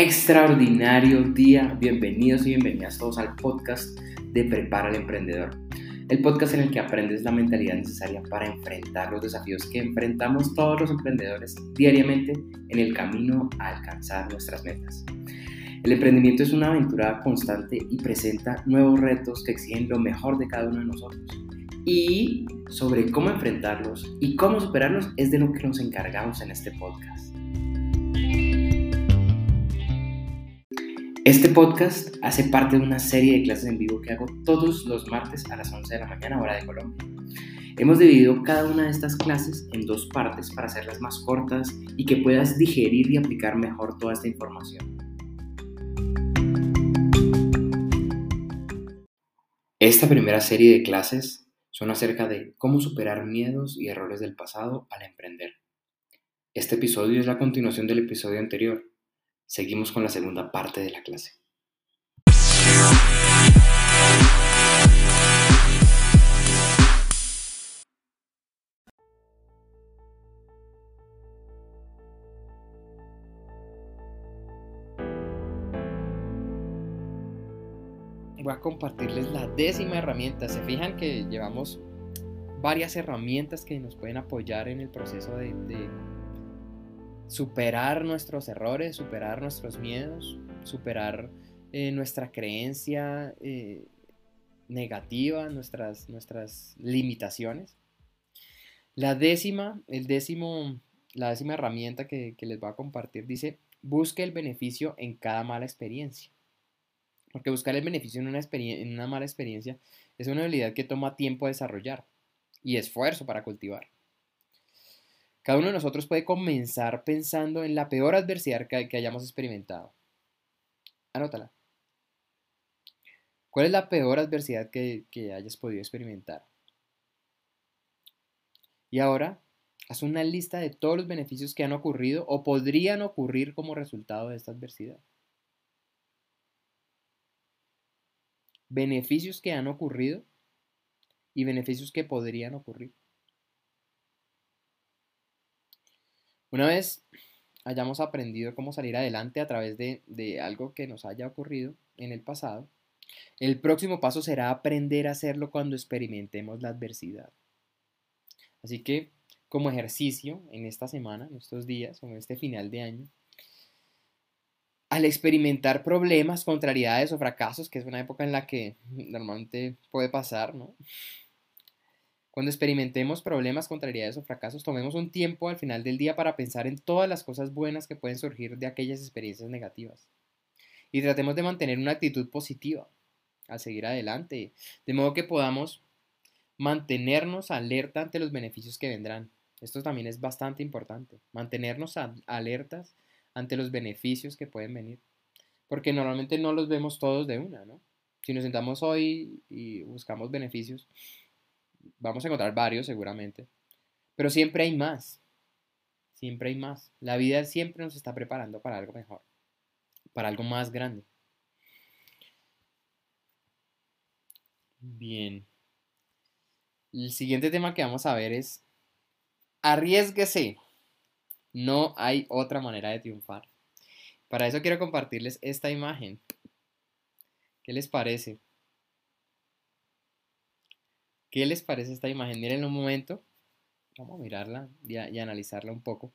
extraordinario día. Bienvenidos y bienvenidas todos al podcast de Prepara al Emprendedor. El podcast en el que aprendes la mentalidad necesaria para enfrentar los desafíos que enfrentamos todos los emprendedores diariamente en el camino a alcanzar nuestras metas. El emprendimiento es una aventura constante y presenta nuevos retos que exigen lo mejor de cada uno de nosotros. Y sobre cómo enfrentarlos y cómo superarlos es de lo que nos encargamos en este podcast. Podcast hace parte de una serie de clases en vivo que hago todos los martes a las 11 de la mañana hora de Colombia. Hemos dividido cada una de estas clases en dos partes para hacerlas más cortas y que puedas digerir y aplicar mejor toda esta información. Esta primera serie de clases son acerca de cómo superar miedos y errores del pasado al emprender. Este episodio es la continuación del episodio anterior Seguimos con la segunda parte de la clase. Compartirles la décima herramienta. Se fijan que llevamos varias herramientas que nos pueden apoyar en el proceso de, superar nuestros errores, superar nuestros miedos, superar eh, nuestra creencia eh, negativa, nuestras, nuestras limitaciones. La décima, el décimo, la décima herramienta que, les voy a compartir dice, busque el beneficio en cada mala experiencia. Porque buscar el beneficio en una, mala experiencia es una habilidad que toma tiempo desarrollar y esfuerzo para cultivar. Cada uno de nosotros puede comenzar pensando en la peor adversidad que, hayamos experimentado. Anótala. ¿Cuál es la peor adversidad que hayas podido experimentar? Y ahora, haz una lista de todos los beneficios que han ocurrido o podrían ocurrir como resultado de esta adversidad. Beneficios que han ocurrido y beneficios que podrían ocurrir. Una vez hayamos aprendido cómo salir adelante a través de, algo que nos haya ocurrido en el pasado, el próximo paso será aprender a hacerlo cuando experimentemos la adversidad. Así que, como ejercicio en esta semana, en estos días o en este final de año, al experimentar problemas, contrariedades o fracasos, que es una época en la que normalmente puede pasar. Cuando experimentemos problemas, contrariedades o fracasos, tomemos un tiempo al final del día para pensar en todas las cosas buenas que pueden surgir de aquellas experiencias negativas. Y tratemos de mantener una actitud positiva al seguir adelante, de modo que podamos mantenernos alerta ante los beneficios que vendrán. Esto también es bastante importante, mantenernos alertas ante los beneficios que pueden venir, porque normalmente no los vemos todos de una, ¿no? Si nos sentamos hoy y buscamos beneficios, Vamos a encontrar varios seguramente. Pero siempre hay más. Siempre hay más. La vida siempre nos está preparando para algo mejor. Para algo más grande. Bien. El siguiente tema que vamos a ver es arriesguese. No hay otra manera de triunfar. Para eso quiero compartirles esta imagen. ¿Qué les parece? ¿Qué les parece esta imagen? Miren un momento. Vamos a mirarla y, analizarla un poco.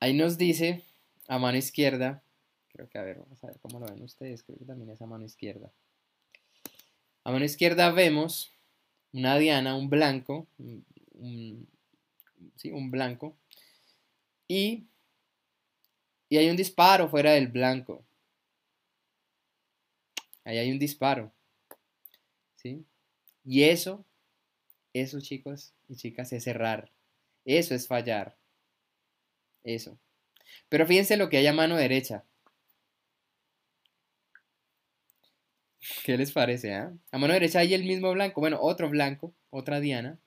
Ahí nos dice a mano izquierda, creo que a ver, vamos a ver cómo lo ven ustedes, creo que también es a mano izquierda. A mano izquierda vemos una diana, un blanco, un, sí, un blanco, y, y hay un disparo fuera del blanco. Ahí hay un disparo. ¿sí? Y eso, eso chicos y chicas, es errar. Eso es fallar. Eso. Pero fíjense lo que hay a mano derecha. ¿Qué les parece? Ah? A mano derecha hay el mismo blanco. Bueno, otro blanco, otra diana.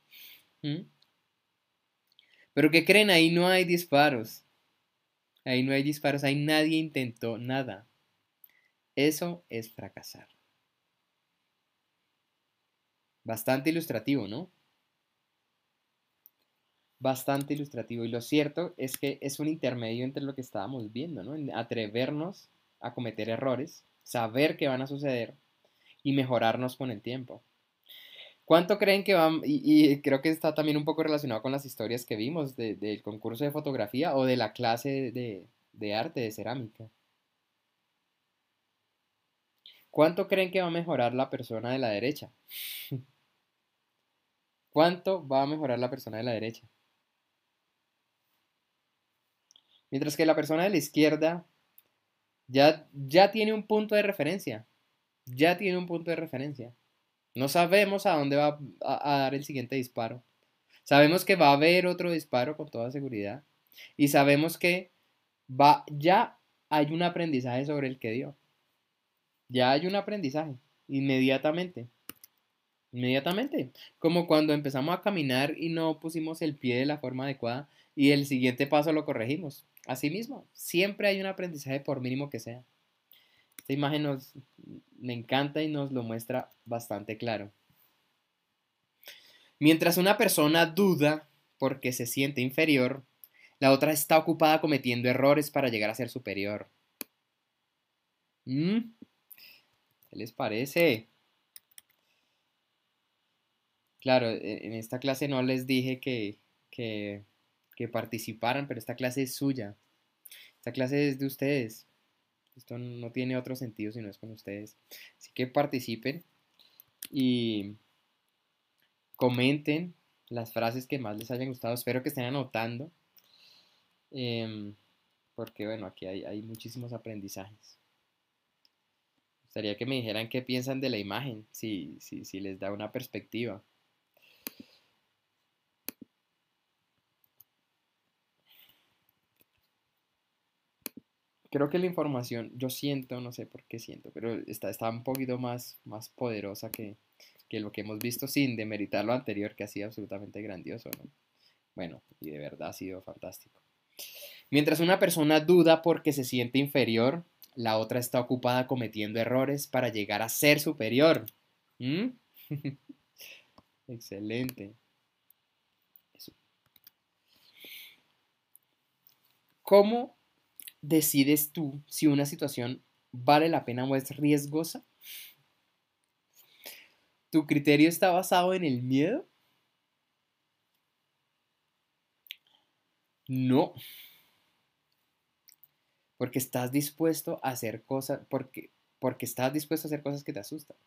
Pero ¿qué creen? Ahí no hay disparos. Ahí no hay disparos. Ahí nadie intentó nada. Eso es fracasar. Bastante ilustrativo, ¿no? bastante ilustrativo. Y lo cierto es que es un intermedio entre lo que estábamos viendo, ¿no? atrevernos a cometer errores, saber que van a suceder y mejorarnos con el tiempo. ¿Cuánto creen que van? Y, creo que está también un poco relacionado con las historias que vimos del concurso de fotografía o de la clase de, de arte, de cerámica. ¿Cuánto creen que va a mejorar la persona de la derecha? ¿Cuánto va a mejorar la persona de la derecha? Mientras que la persona de la izquierda ya, ya tiene un punto de referencia. Ya tiene un punto de referencia. No sabemos a dónde va a, dar el siguiente disparo. Sabemos que va a haber otro disparo con toda seguridad. Y sabemos que va, ya hay un aprendizaje sobre el que dio. Ya hay un aprendizaje. Inmediatamente. Inmediatamente. Como cuando empezamos a caminar y no pusimos el pie de la forma adecuada y el siguiente paso lo corregimos. Asimismo, siempre hay un aprendizaje por mínimo que sea. Esta imagen nos, me encanta y nos lo muestra bastante claro. Mientras una persona duda porque se siente inferior, la otra está ocupada cometiendo errores para llegar a ser superior. ¿Mm? ¿Qué les parece? Claro, e, en esta clase no les dije que, que que participaran, pero esta clase es suya. Esta clase es de ustedes. Esto no tiene otro sentido si no es con ustedes. Así que participen y comenten las frases que más les hayan gustado. Espero que estén anotando. Em, porque bueno, aquí hay, muchísimos aprendizajes. Me gustaría que me dijeran qué piensan de la imagen, si, si les da una perspectiva. Creo que la información, yo siento, no sé por qué siento, pero está, está un poquito más, más poderosa que, lo que hemos visto sin demeritar lo anterior, que ha sido absolutamente grandioso, ¿no? Bueno, y de verdad ha sido fantástico. Mientras una persona duda porque se siente inferior, la otra está ocupada cometiendo errores para llegar a ser superior. ¿Mm? Excelente. ¿Cómo decides tú si una situación vale la pena o es riesgosa? ¿Tu criterio está basado en el miedo? No. Porque estás dispuesto a hacer cosas, porque, porque estás dispuesto a hacer cosas que te asustan.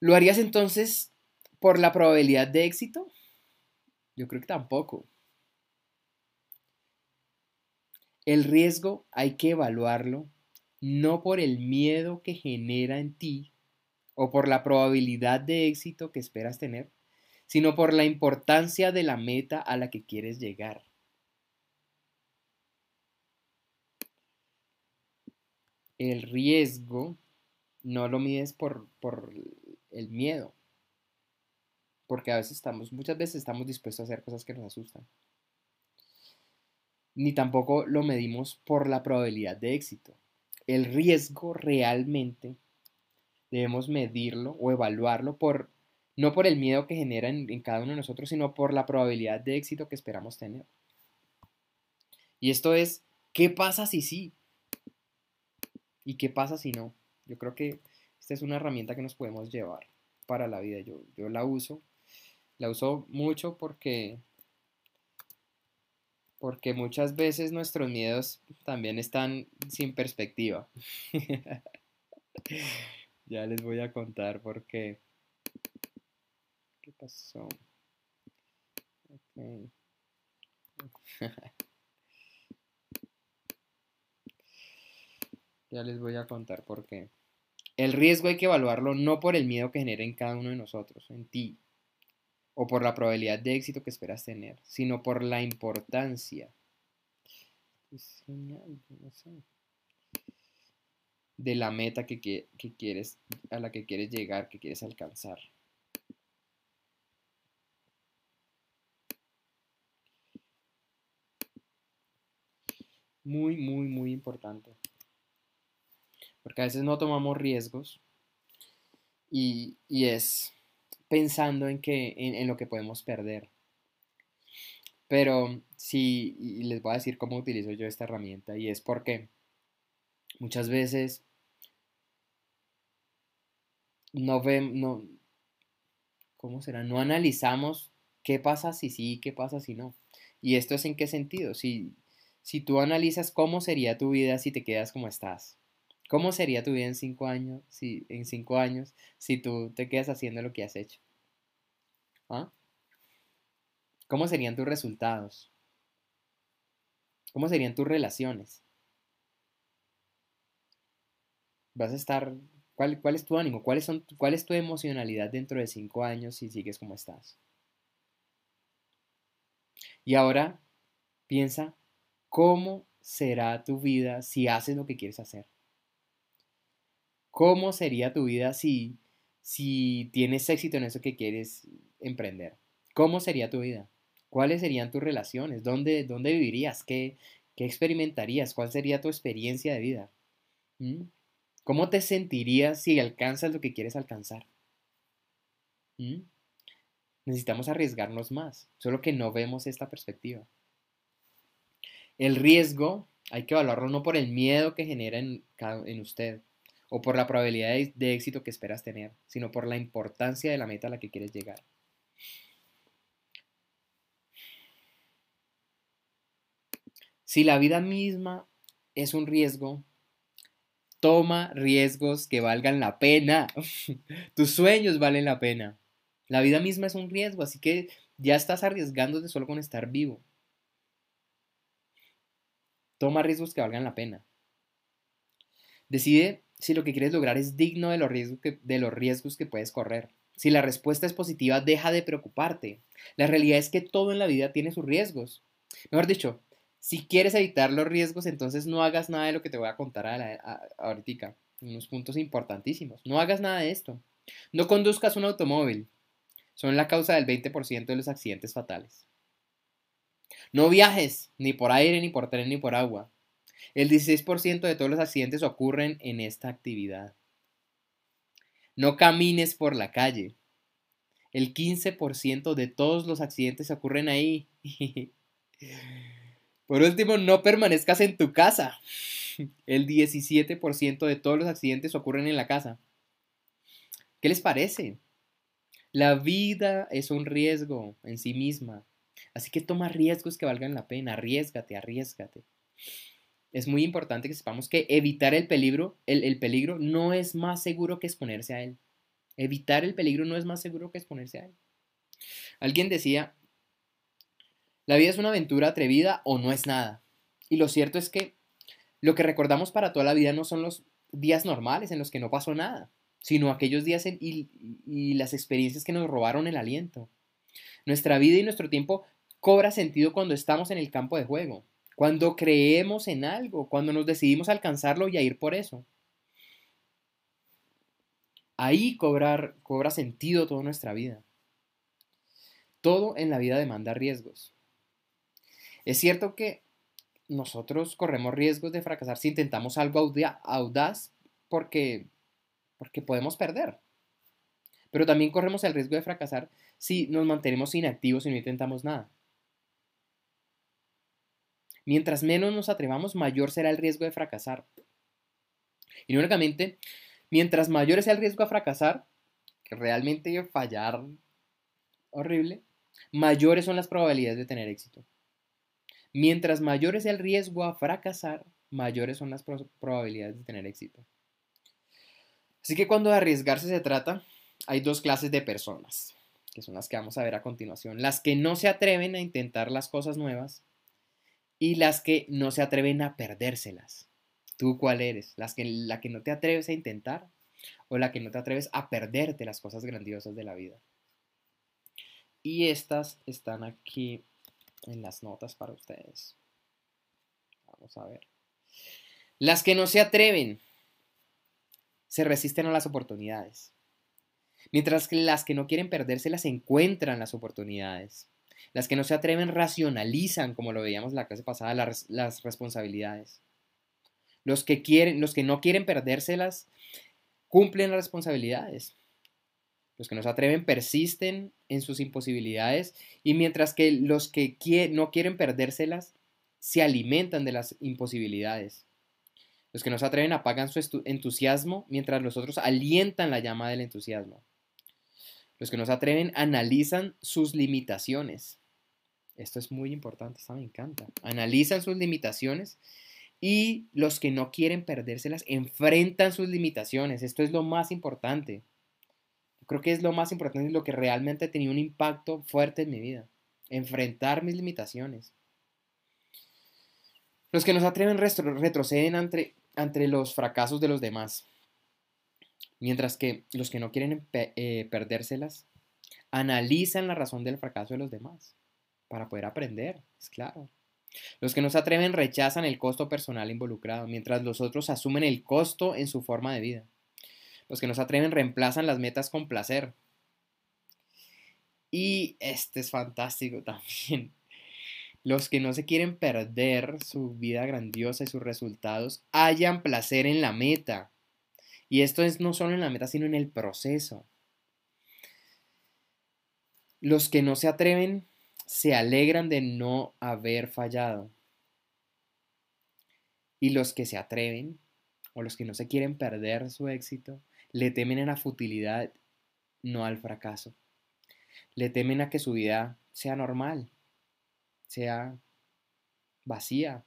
¿Lo harías entonces por la probabilidad de éxito? Yo creo que tampoco. El riesgo hay que evaluarlo no por el miedo que genera en ti o por la probabilidad de éxito que esperas tener, sino por la importancia de la meta a la que quieres llegar. El riesgo no lo mides por, por el miedo, porque a veces estamos, muchas veces estamos dispuestos a hacer cosas que nos asustan ni tampoco lo medimos por la probabilidad de éxito. El riesgo realmente debemos medirlo o evaluarlo por no por el miedo que genera en, cada uno de nosotros, sino por la probabilidad de éxito que esperamos tener. Y esto es, ¿qué pasa si sí? ¿Y qué pasa si no? Yo creo que esta es una herramienta que nos podemos llevar para la vida. Yo, yo la uso, la uso mucho porque porque muchas veces nuestros miedos también están sin perspectiva. ya les voy a contar por qué. ¿Qué pasó? ya les voy a contar por qué. El riesgo hay que evaluarlo no por el miedo que genera en cada uno de nosotros, en ti, o por la probabilidad de éxito que esperas tener, sino por la importancia de la meta que, quieres, a la que quieres llegar, que quieres alcanzar. Muy, muy, muy importante. Porque a veces no tomamos riesgos y, y es pensando en, que, en, lo que podemos perder. Pero sí, y les voy a decir cómo utilizo yo esta herramienta, y es porque muchas veces no vemos, no, ¿cómo será? No analizamos qué pasa si sí, qué pasa si no. Y esto es en qué sentido. Si, si tú analizas cómo sería tu vida si te quedas como estás. ¿Cómo sería tu vida en cinco años si, en cinco años si tú te quedas haciendo lo que has hecho? ¿Ah? ¿Cómo serían tus resultados? ¿Cómo serían tus relaciones? Vas a estar... ¿Cuál, cuál es tu ánimo? ¿Cuáles son, ¿Cuál es tu emocionalidad dentro de cinco años si sigues como estás? Y ahora piensa cómo será tu vida si haces lo que quieres hacer. ¿Cómo sería tu vida si, si tienes éxito en eso que quieres emprender? ¿Cómo sería tu vida? ¿Cuáles serían tus relaciones? ¿Dónde, dónde vivirías? ¿Qué, ¿Qué experimentarías? ¿Cuál sería tu experiencia de vida? ¿Mm? ¿Cómo te sentirías si alcanzas lo que quieres alcanzar? ¿Mm? Necesitamos arriesgarnos más, solo que no vemos esta perspectiva. El riesgo hay que evaluarlo no por el miedo que genera en, en usted o por la probabilidad de, éxito que esperas tener, sino por la importancia de la meta a la que quieres llegar. Si la vida misma es un riesgo, toma riesgos que valgan la pena. Tus sueños valen la pena. La vida misma es un riesgo, así que ya estás arriesgándote solo con estar vivo. Toma riesgos que valgan la pena. Decide si lo que quieres lograr es digno de los riesgos que, de los riesgos que puedes correr. Si la respuesta es positiva, deja de preocuparte. La realidad es que todo en la vida tiene sus riesgos. Mejor dicho, si quieres evitar los riesgos, entonces no hagas nada de lo que te voy a contar ahorita. Unos puntos importantísimos. No hagas nada de esto. No conduzcas un automóvil. Son la causa del 20% de los accidentes fatales. No viajes ni por aire, ni por tren, ni por agua. El 16% de todos los accidentes ocurren en esta actividad. No camines por la calle. El 15% de todos los accidentes ocurren ahí. por último, no permanezcas en tu casa. El 17% de todos los accidentes ocurren en la casa. ¿Qué les parece? La vida es un riesgo en sí misma. Así que toma riesgos que valgan la pena, arriesgate, arriesgate. Es muy importante que sepamos que evitar el peligro, el, peligro no es más seguro que exponerse a él. Evitar el peligro no es más seguro que exponerse a él. Alguien decía, la vida es una aventura atrevida o no es nada. Y lo cierto es que lo que recordamos para toda la vida no son los días normales en los que no pasó nada, sino aquellos días y las experiencias que nos robaron el aliento. Nuestra vida y nuestro tiempo cobra sentido cuando estamos en el campo de juego, cuando creemos en algo, cuando nos decidimos alcanzarlo y a ir por eso. Ahí cobrar, cobra sentido toda nuestra vida. Todo en la vida demanda riesgos. Es cierto que nosotros corremos riesgos de fracasar si intentamos algo audaz porque, porque podemos perder. Pero también corremos el riesgo de fracasar si nos mantenemos inactivos y no intentamos nada. Mientras menos nos atrevamos, mayor será el riesgo de fracasar. Y únicamente, mientras mayor sea el riesgo de fracasar, que realmente fallar horrible, mayores son las probabilidades de tener éxito. Mientras mayor es el riesgo a fracasar, mayores son las probabilidades de tener éxito. Así que cuando de arriesgarse se trata, hay dos clases de personas, que son las que vamos a ver a continuación. Las que no se atreven a intentar las cosas nuevas y las que no se atreven a perdérselas. ¿Tú cuál eres? ¿Las que, ¿La que no te atreves a intentar o la que no te atreves a perderte las cosas grandiosas de la vida? Y estas están aquí en las notas para ustedes. Vamos a ver. Las que no se atreven se resisten a las oportunidades. Mientras que las que no quieren perdérselas encuentran las oportunidades. Las que no se atreven racionalizan, como lo veíamos la clase pasada, las, las responsabilidades. Los que, quieren, los que no quieren perdérselas cumplen las responsabilidades. Los que no se atreven persisten en sus imposibilidades y mientras que los que no quieren perdérselas se alimentan de las imposibilidades. Los que no se atreven apagan su entusiasmo mientras los otros alientan la llama del entusiasmo. Los que no se atreven analizan sus limitaciones. Esto es muy importante, esto me encanta. Analizan sus limitaciones y los que no quieren perdérselas enfrentan sus limitaciones. Esto es lo más importante. creo que es lo más importante y lo que realmente ha tenido un impacto fuerte en mi vida. Enfrentar mis limitaciones. Los que no se atreven retroceden ante, ante los fracasos de los demás. Mientras que los que no quieren eh, perdérselas analizan la razón del fracaso de los demás para poder aprender, es claro. Los que no se atreven rechazan el costo personal involucrado, mientras los otros asumen el costo en su forma de vida. Los que no se atreven reemplazan las metas con placer. Y este es fantástico también. Los que no se quieren perder su vida grandiosa y sus resultados hallan placer en la meta. Y esto es no solo en la meta, sino en el proceso. Los que no se atreven se alegran de no haber fallado. Y los que se atreven, o los que no se quieren perder su éxito, le temen a la futilidad, no al fracaso. Le temen a que su vida sea normal, sea vacía,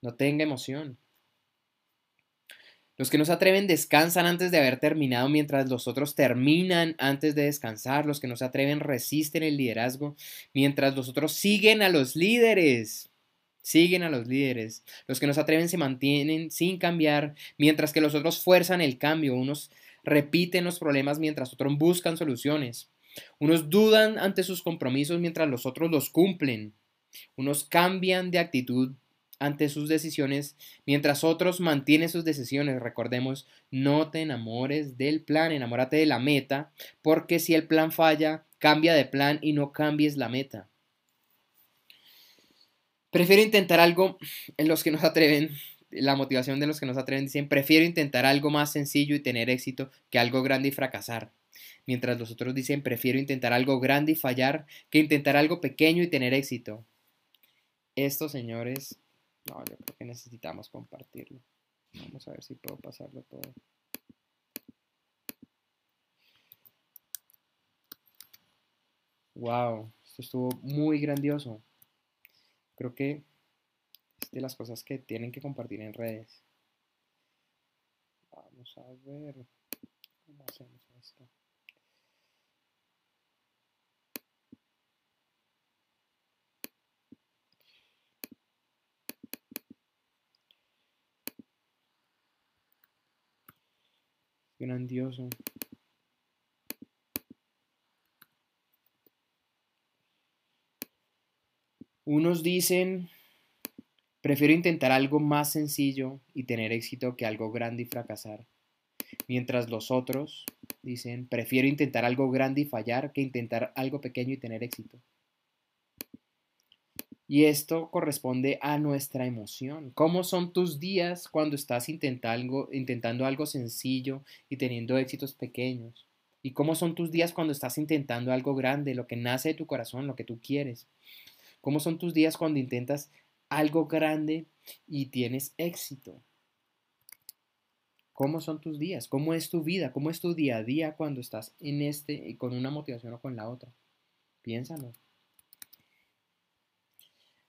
no tenga emoción. Los que no se atreven descansan antes de haber terminado mientras los otros terminan antes de descansar. Los que no se atreven resisten el liderazgo mientras los otros siguen a los líderes. Siguen a los líderes. Los que no se atreven se mantienen sin cambiar mientras que los otros fuerzan el cambio. Unos repiten los problemas mientras otros buscan soluciones. Unos dudan ante sus compromisos mientras los otros los cumplen. Unos cambian de actitud ante sus decisiones, mientras otros mantienen sus decisiones. Recordemos, no te enamores del plan, enamórate de la meta, porque si el plan falla, cambia de plan y no cambies la meta. Prefiero intentar algo en los que no se atreven, la motivación de los que no se atreven dicen, prefiero intentar algo más sencillo y tener éxito que algo grande y fracasar. Mientras los otros dicen, prefiero intentar algo grande y fallar que intentar algo pequeño y tener éxito. Estos señores no, yo creo que necesitamos compartirlo. Vamos a ver si puedo pasarlo todo. Wow, esto estuvo muy grandioso. Creo que es de las cosas que tienen que compartir en redes. Vamos a ver cómo hacemos esto. Grandioso. Unos dicen, prefiero intentar algo más sencillo y tener éxito que algo grande y fracasar. Mientras los otros dicen, prefiero intentar algo grande y fallar que intentar algo pequeño y tener éxito. Y esto corresponde a nuestra emoción. ¿Cómo son tus días cuando estás intentando, algo sencillo y teniendo éxitos pequeños? ¿Y cómo son tus días cuando estás intentando algo grande, lo que nace de tu corazón, lo que tú quieres? ¿Cómo son tus días cuando intentas algo grande y tienes éxito? ¿Cómo son tus días? ¿Cómo es tu vida? ¿Cómo es tu día a día cuando estás en este con una motivación o con la otra? Piénsalo.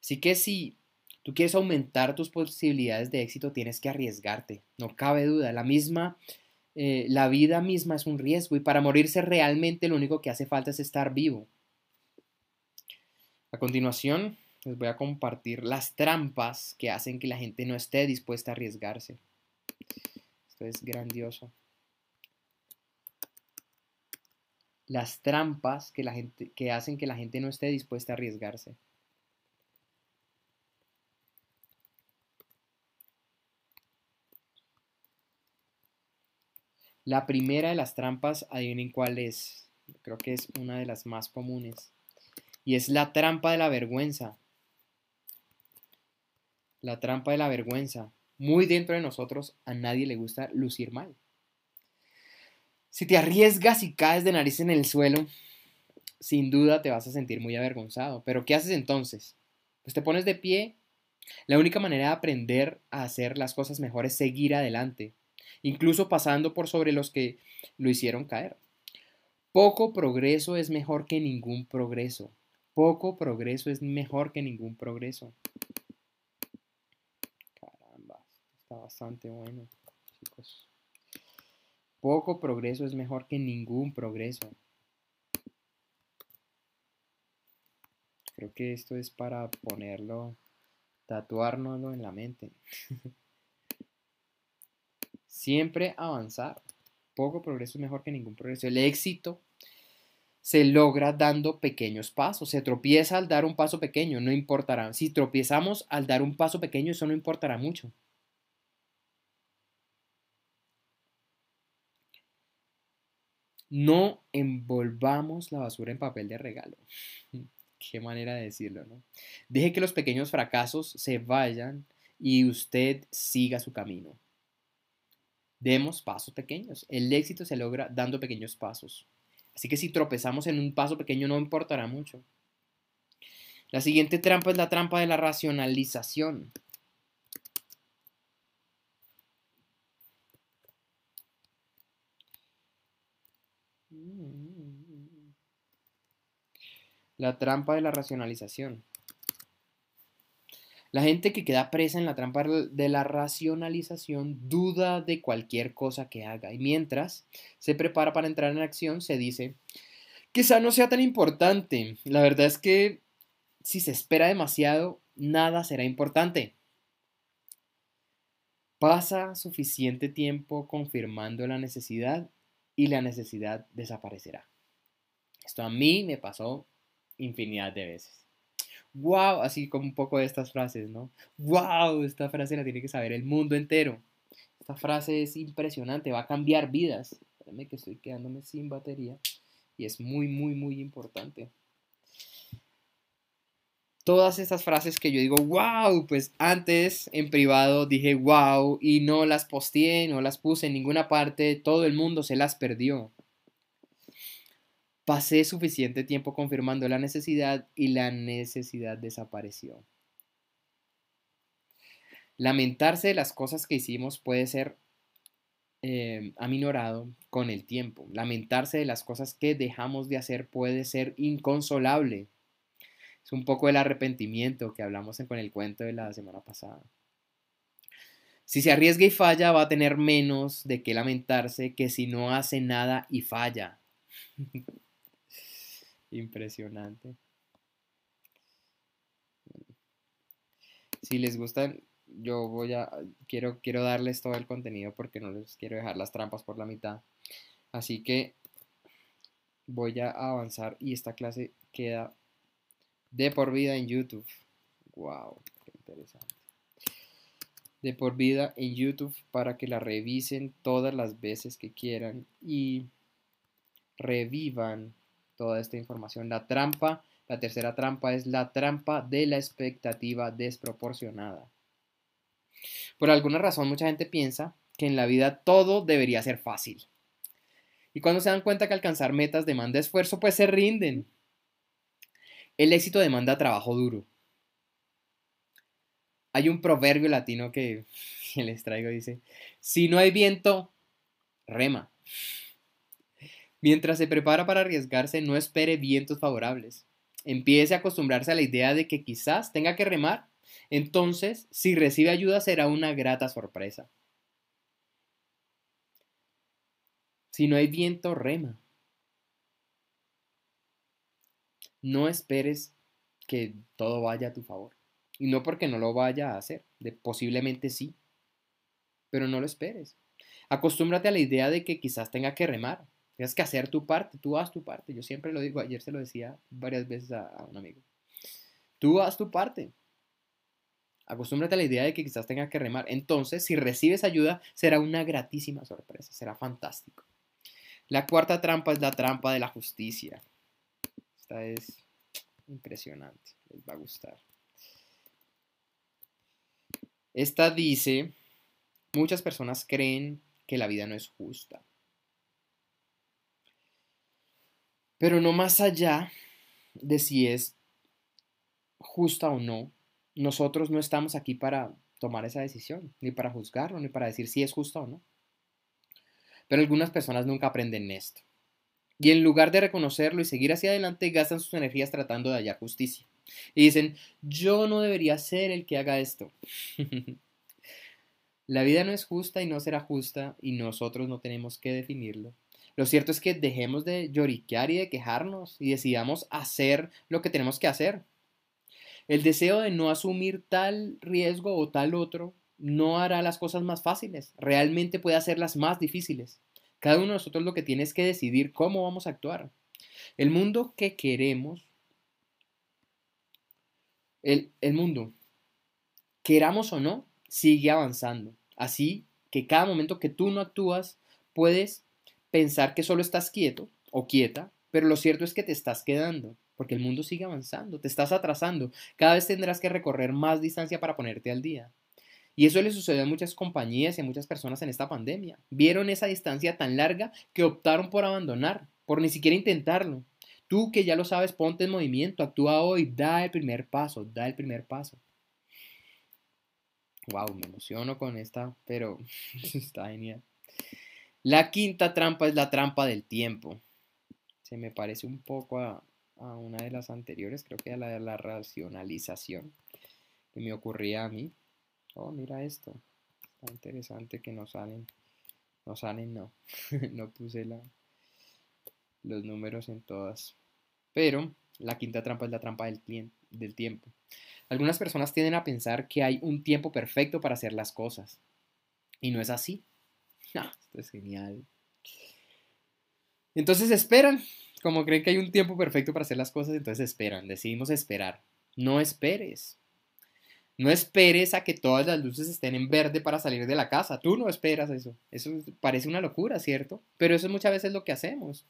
Así que si tú quieres aumentar tus posibilidades de éxito, tienes que arriesgarte, no cabe duda. La misma, eh, la vida misma es un riesgo y para morirse realmente lo único que hace falta es estar vivo. A continuación, les voy a compartir las trampas que hacen que la gente no esté dispuesta a arriesgarse. Esto es grandioso. Las trampas que, la gente, que hacen que la gente no esté dispuesta a arriesgarse. La primera de las trampas, adivinen cuál es. Creo que es una de las más comunes. Y es la trampa de la vergüenza. La trampa de la vergüenza. Muy dentro de nosotros a nadie le gusta lucir mal. Si te arriesgas y caes de nariz en el suelo, sin duda te vas a sentir muy avergonzado. Pero ¿qué haces entonces? Pues te pones de pie. La única manera de aprender a hacer las cosas mejor es seguir adelante, incluso pasando por sobre los que lo hicieron caer. Poco progreso es mejor que ningún progreso. Poco progreso es mejor que ningún progreso. Caramba, está bastante bueno, chicos. Poco progreso es mejor que ningún progreso. Creo que esto es para ponerlo, tatuárnoslo en la mente. Siempre avanzar. Poco progreso es mejor que ningún progreso. El éxito se logra dando pequeños pasos. Se tropieza al dar un paso pequeño, no importará. Si tropiezamos al dar un paso pequeño, eso no importará mucho. No envolvamos la basura en papel de regalo. Qué manera de decirlo, ¿no? Deje que los pequeños fracasos se vayan y usted siga su camino. Demos pasos pequeños. El éxito se logra dando pequeños pasos. Así que si tropezamos en un paso pequeño no importará mucho. La siguiente trampa es la trampa de la racionalización. La trampa de la racionalización. La gente que queda presa en la trampa de la racionalización duda de cualquier cosa que haga y mientras se prepara para entrar en acción se dice, quizá no sea tan importante. La verdad es que si se espera demasiado, nada será importante. Pasa suficiente tiempo confirmando la necesidad y la necesidad desaparecerá. Esto a mí me pasó infinidad de veces wow, así como un poco de estas frases, ¿no? Wow, esta frase la tiene que saber el mundo entero. Esta frase es impresionante, va a cambiar vidas. Espérame que estoy quedándome sin batería y es muy, muy, muy importante. Todas estas frases que yo digo, wow, pues antes en privado dije wow y no las posteé, no las puse en ninguna parte, todo el mundo se las perdió. Pasé suficiente tiempo confirmando la necesidad y la necesidad desapareció. Lamentarse de las cosas que hicimos puede ser eh, aminorado con el tiempo. Lamentarse de las cosas que dejamos de hacer puede ser inconsolable. Es un poco el arrepentimiento que hablamos con el cuento de la semana pasada. Si se arriesga y falla, va a tener menos de qué lamentarse que si no hace nada y falla. Impresionante. Si les gustan, yo voy a quiero quiero darles todo el contenido porque no les quiero dejar las trampas por la mitad. Así que voy a avanzar y esta clase queda de por vida en YouTube. Wow, qué interesante. De por vida en YouTube para que la revisen todas las veces que quieran y revivan toda esta información. La trampa, la tercera trampa es la trampa de la expectativa desproporcionada. Por alguna razón mucha gente piensa que en la vida todo debería ser fácil. Y cuando se dan cuenta que alcanzar metas demanda esfuerzo, pues se rinden. El éxito demanda trabajo duro. Hay un proverbio latino que, les traigo, dice, si no hay viento, rema. Mientras se prepara para arriesgarse, no espere vientos favorables. Empiece a acostumbrarse a la idea de que quizás tenga que remar. Entonces, si recibe ayuda, será una grata sorpresa. Si no hay viento, rema. No esperes que todo vaya a tu favor. Y no porque no lo vaya a hacer, de, posiblemente sí, pero no lo esperes. Acostúmbrate a la idea de que quizás tenga que remar. Tienes que hacer tu parte, tú haz tu parte. Yo siempre lo digo, ayer se lo decía varias veces a, un amigo. Tú haz tu parte. Acostúmbrate a la idea de que quizás tengas que remar. Entonces, si recibes ayuda, será una gratísima sorpresa, será fantástico. La cuarta trampa es la trampa de la justicia. Esta es impresionante, les va a gustar. Esta dice, muchas personas creen que la vida no es justa. Pero no más allá de si es justa o no, nosotros no estamos aquí para tomar esa decisión, ni para juzgarlo, ni para decir si es justa o no. Pero algunas personas nunca aprenden esto. Y en lugar de reconocerlo y seguir hacia adelante, gastan sus energías tratando de hallar justicia. Y dicen, yo no debería ser el que haga esto. La vida no es justa y no será justa y nosotros no tenemos que definirlo. Lo cierto es que dejemos de lloriquear y de quejarnos y decidamos hacer lo que tenemos que hacer. El deseo de no asumir tal riesgo o tal otro no hará las cosas más fáciles, realmente puede hacerlas más difíciles. Cada uno de nosotros lo que tiene es que decidir cómo vamos a actuar. El mundo que queremos, el, el mundo, queramos o no, sigue avanzando. Así que cada momento que tú no actúas, puedes pensar que solo estás quieto o quieta, pero lo cierto es que te estás quedando, porque el mundo sigue avanzando, te estás atrasando. Cada vez tendrás que recorrer más distancia para ponerte al día. Y eso le sucedió a muchas compañías y a muchas personas en esta pandemia. Vieron esa distancia tan larga que optaron por abandonar, por ni siquiera intentarlo. Tú que ya lo sabes, ponte en movimiento, actúa hoy, da el primer paso, da el primer paso. Wow, me emociono con esta, pero está genial. La quinta trampa es la trampa del tiempo. Se me parece un poco a, una de las anteriores, creo que a la de la racionalización que me ocurría a mí. Oh, mira esto. Está interesante que no salen. No salen, no. no puse los números en todas. Pero la quinta trampa es la trampa del, del tiempo. Algunas personas tienden a pensar que hay un tiempo perfecto para hacer las cosas. Y no es así. esto es genial. Entonces esperan. Como creen que hay un tiempo perfecto para hacer las cosas, entonces esperan. Decidimos esperar. No esperes. No esperes a que todas las luces estén en verde para salir de la casa. Tú no esperas eso. Eso parece una locura, ¿cierto? Pero eso es muchas veces lo que hacemos.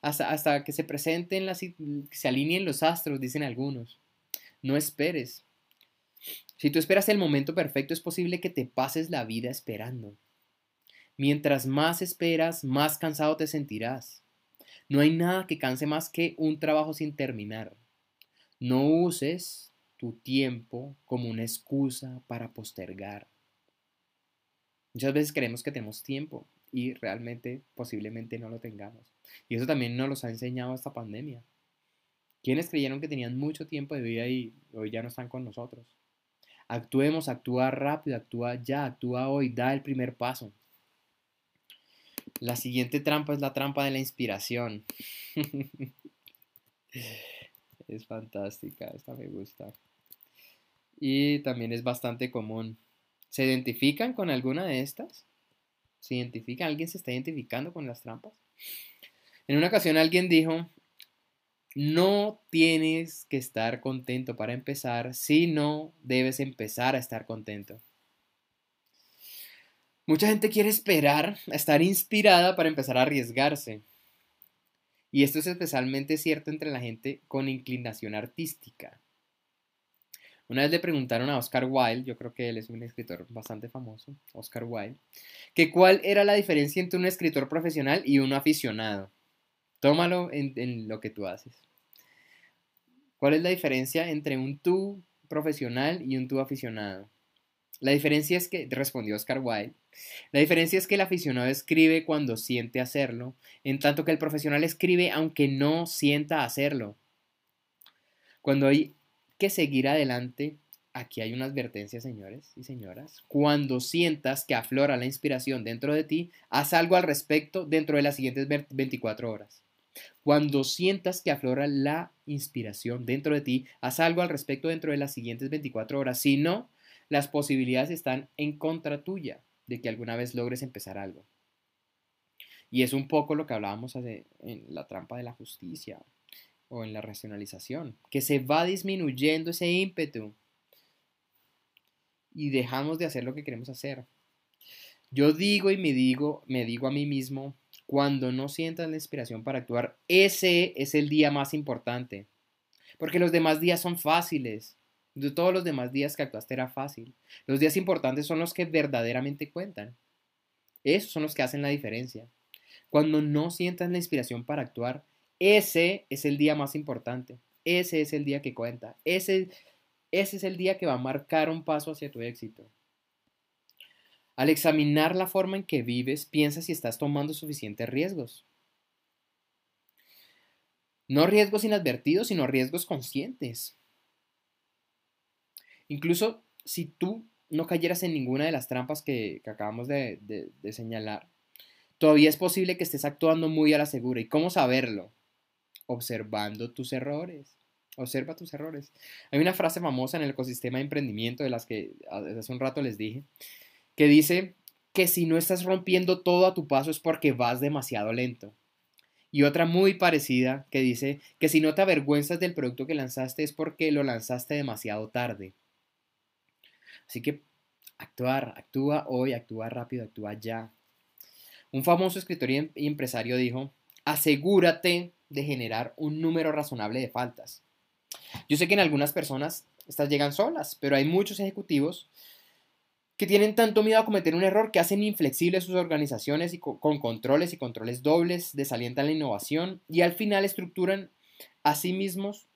Hasta, hasta que se presenten, las, se alineen los astros, dicen algunos. No esperes. Si tú esperas el momento perfecto, es posible que te pases la vida esperando. Mientras más esperas, más cansado te sentirás. No hay nada que canse más que un trabajo sin terminar. No uses tu tiempo como una excusa para postergar. Muchas veces creemos que tenemos tiempo y realmente posiblemente no lo tengamos. Y eso también nos lo ha enseñado esta pandemia. Quienes creyeron que tenían mucho tiempo de vida y hoy ya no están con nosotros? Actuemos, actúa rápido, actúa ya, actúa hoy, da el primer paso. La siguiente trampa es la trampa de la inspiración. es fantástica, esta me gusta. Y también es bastante común. ¿Se identifican con alguna de estas? ¿Se identifican? ¿Alguien se está identificando con las trampas? En una ocasión alguien dijo, no tienes que estar contento para empezar, sino debes empezar a estar contento. Mucha gente quiere esperar a estar inspirada para empezar a arriesgarse. Y esto es especialmente cierto entre la gente con inclinación artística. Una vez le preguntaron a Oscar Wilde, yo creo que él es un escritor bastante famoso, Oscar Wilde, que cuál era la diferencia entre un escritor profesional y un aficionado. Tómalo en, en lo que tú haces. ¿Cuál es la diferencia entre un tú profesional y un tú aficionado? La diferencia es que, respondió Oscar Wilde, la diferencia es que el aficionado escribe cuando siente hacerlo, en tanto que el profesional escribe aunque no sienta hacerlo. Cuando hay que seguir adelante, aquí hay una advertencia, señores y señoras. Cuando sientas que aflora la inspiración dentro de ti, haz algo al respecto dentro de las siguientes 24 horas. Cuando sientas que aflora la inspiración dentro de ti, haz algo al respecto dentro de las siguientes 24 horas. Si no, las posibilidades están en contra tuya de que alguna vez logres empezar algo. Y es un poco lo que hablábamos en la trampa de la justicia o en la racionalización, que se va disminuyendo ese ímpetu y dejamos de hacer lo que queremos hacer. Yo digo y me digo, me digo a mí mismo, cuando no sientas la inspiración para actuar, ese es el día más importante. Porque los demás días son fáciles. De todos los demás días que actuaste era fácil. Los días importantes son los que verdaderamente cuentan. Esos son los que hacen la diferencia. Cuando no sientas la inspiración para actuar, ese es el día más importante. Ese es el día que cuenta. Ese, ese es el día que va a marcar un paso hacia tu éxito. Al examinar la forma en que vives, piensa si estás tomando suficientes riesgos. No riesgos inadvertidos, sino riesgos conscientes. Incluso si tú no cayeras en ninguna de las trampas que, acabamos de, de, señalar, todavía es posible que estés actuando muy a la segura. ¿Y cómo saberlo? Observando tus errores. Observa tus errores. Hay una frase famosa en el ecosistema de emprendimiento de las que hace un rato les dije, que dice que si no estás rompiendo todo a tu paso es porque vas demasiado lento. Y otra muy parecida que dice que si no te avergüenzas del producto que lanzaste es porque lo lanzaste demasiado tarde. Así que actuar, actúa hoy, actúa rápido, actúa ya. Un famoso escritor y em-, empresario dijo, asegúrate de generar un número razonable de faltas. Yo sé que en algunas personas estas llegan solas, pero hay muchos ejecutivos que tienen tanto miedo a cometer un error que hacen inflexibles sus organizaciones y con controles y controles dobles, desalientan la innovación y al final estructuran a sí mismos,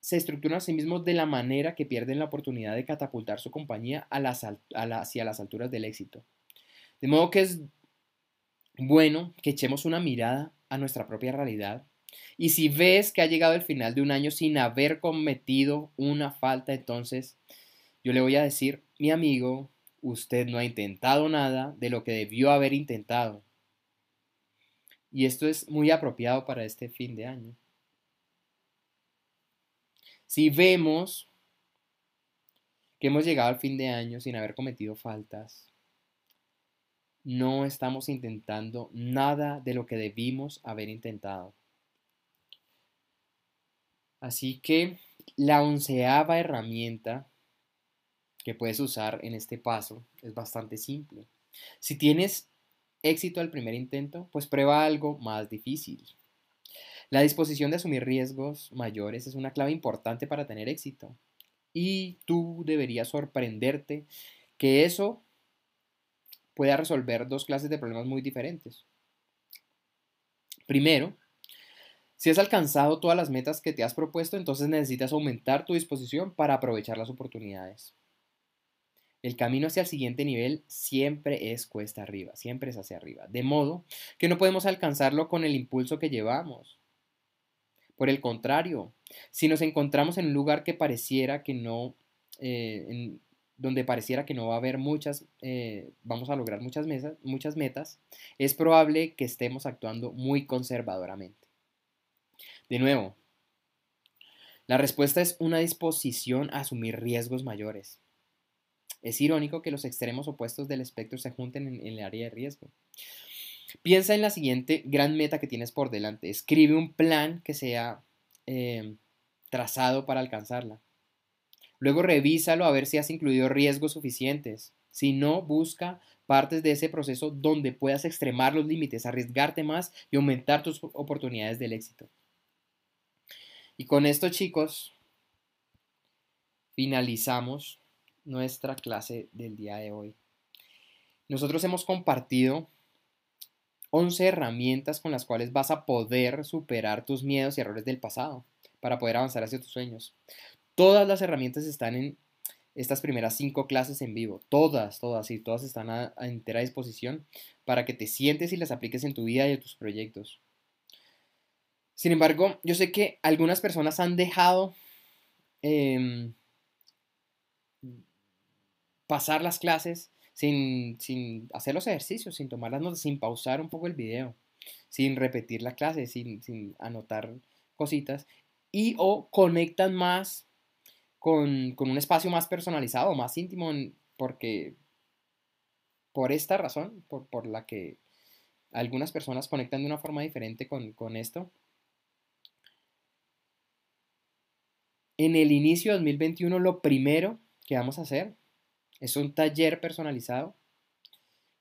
se estructuran a sí mismos de la manera que pierden la oportunidad de catapultar su compañía hacia las alturas del éxito. De modo que es bueno que echemos una mirada a nuestra propia realidad y si ves que ha llegado el final de un año sin haber cometido una falta, entonces yo le voy a decir, mi amigo, usted no ha intentado nada de lo que debió haber intentado. Y esto es muy apropiado para este fin de año. Si vemos que hemos llegado al fin de año sin haber cometido faltas, no estamos intentando nada de lo que debimos haber intentado. Así que la onceava herramienta que puedes usar en este paso es bastante simple. Si tienes éxito al primer intento, pues prueba algo más difícil. La disposición de asumir riesgos mayores es una clave importante para tener éxito. Y tú deberías sorprenderte que eso pueda resolver dos clases de problemas muy diferentes. Primero, si has alcanzado todas las metas que te has propuesto, entonces necesitas aumentar tu disposición para aprovechar las oportunidades. El camino hacia el siguiente nivel siempre es cuesta arriba, siempre es hacia arriba. De modo que no podemos alcanzarlo con el impulso que llevamos. Por el contrario, si nos encontramos en un lugar que pareciera que no, eh, donde pareciera que no va a haber muchas, eh, vamos a lograr muchas, mesas, muchas metas, es probable que estemos actuando muy conservadoramente. De nuevo, la respuesta es una disposición a asumir riesgos mayores. Es irónico que los extremos opuestos del espectro se junten en, el área de riesgo. Piensa en la siguiente gran meta que tienes por delante. Escribe un plan que sea eh, trazado para alcanzarla. Luego revísalo a ver si has incluido riesgos suficientes. Si no, busca partes de ese proceso donde puedas extremar los límites, arriesgarte más y aumentar tus oportunidades del éxito. Y con esto, chicos, finalizamos nuestra clase del día de hoy. Nosotros hemos compartido 11 herramientas con las cuales vas a poder superar tus miedos y errores del pasado para poder avanzar hacia tus sueños. Todas las herramientas están en estas primeras cinco clases en vivo. Todas, todas y todas están a, a entera disposición para que te sientes y las apliques en tu vida y en tus proyectos. Sin embargo, yo sé que algunas personas han dejado em, pasar las clases sin, hacer los ejercicios, sin tomar las notas, sin pausar un poco el video, sin repetir la clase, sin, anotar cositas, y o conectan más con, un espacio más personalizado, más íntimo, porque por esta razón, por, la que algunas personas conectan de una forma diferente con, con esto, En el inicio de 2021 lo primero que vamos a hacer es un taller personalizado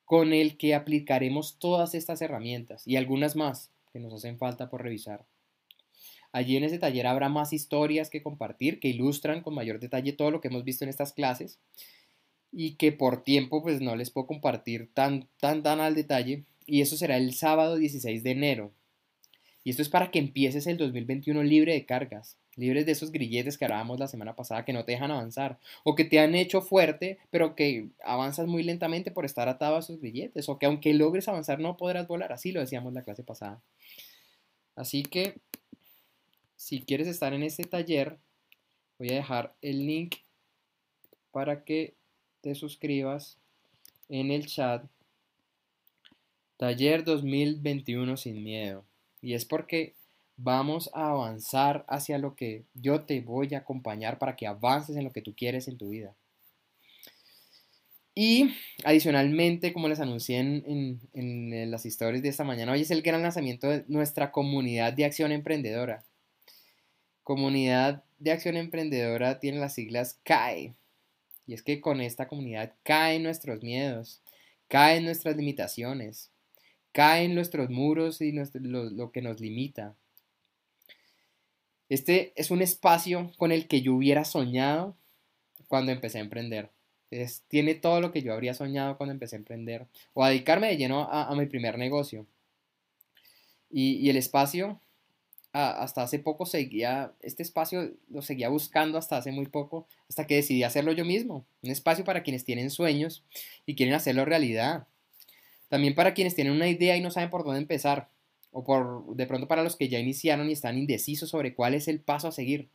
con el que aplicaremos todas estas herramientas y algunas más que nos hacen falta por revisar. Allí en ese taller habrá más historias que compartir que ilustran con mayor detalle todo lo que hemos visto en estas clases y que por tiempo pues no les puedo compartir tan tan tan al detalle y eso será el sábado 16 de enero. Y esto es para que empieces el 2021 libre de cargas, libres de esos grilletes que hablábamos la semana pasada que no te dejan avanzar, o que te han hecho fuerte, pero que avanzas muy lentamente por estar atado a esos grilletes, o que aunque logres avanzar no podrás volar, así lo decíamos la clase pasada. Así que, si quieres estar en este taller, voy a dejar el link para que te suscribas en el chat. Taller 2021 sin miedo. Y es porque vamos a avanzar hacia lo que yo te voy a acompañar para que avances en lo que tú quieres en tu vida. Y adicionalmente, como les anuncié en, en, las historias de esta mañana, hoy es el gran lanzamiento de nuestra comunidad de acción emprendedora. Comunidad de acción emprendedora tiene las siglas CAE. Y es que con esta comunidad caen nuestros miedos, caen nuestras limitaciones, caen nuestros muros y lo, que nos limita. Este es un espacio con el que yo hubiera soñado cuando empecé a emprender. tiene todo lo que yo habría soñado cuando empecé a emprender o a dedicarme de lleno a, mi primer negocio. Y, el espacio, hasta hace poco seguía, este espacio lo seguía buscando hasta hace muy poco, hasta que decidí hacerlo yo mismo. Un espacio para quienes tienen sueños y quieren hacerlo realidad. También para quienes tienen una idea y no saben por dónde empezar, o por de pronto para los que ya iniciaron y están indecisos sobre cuál es el paso a seguir.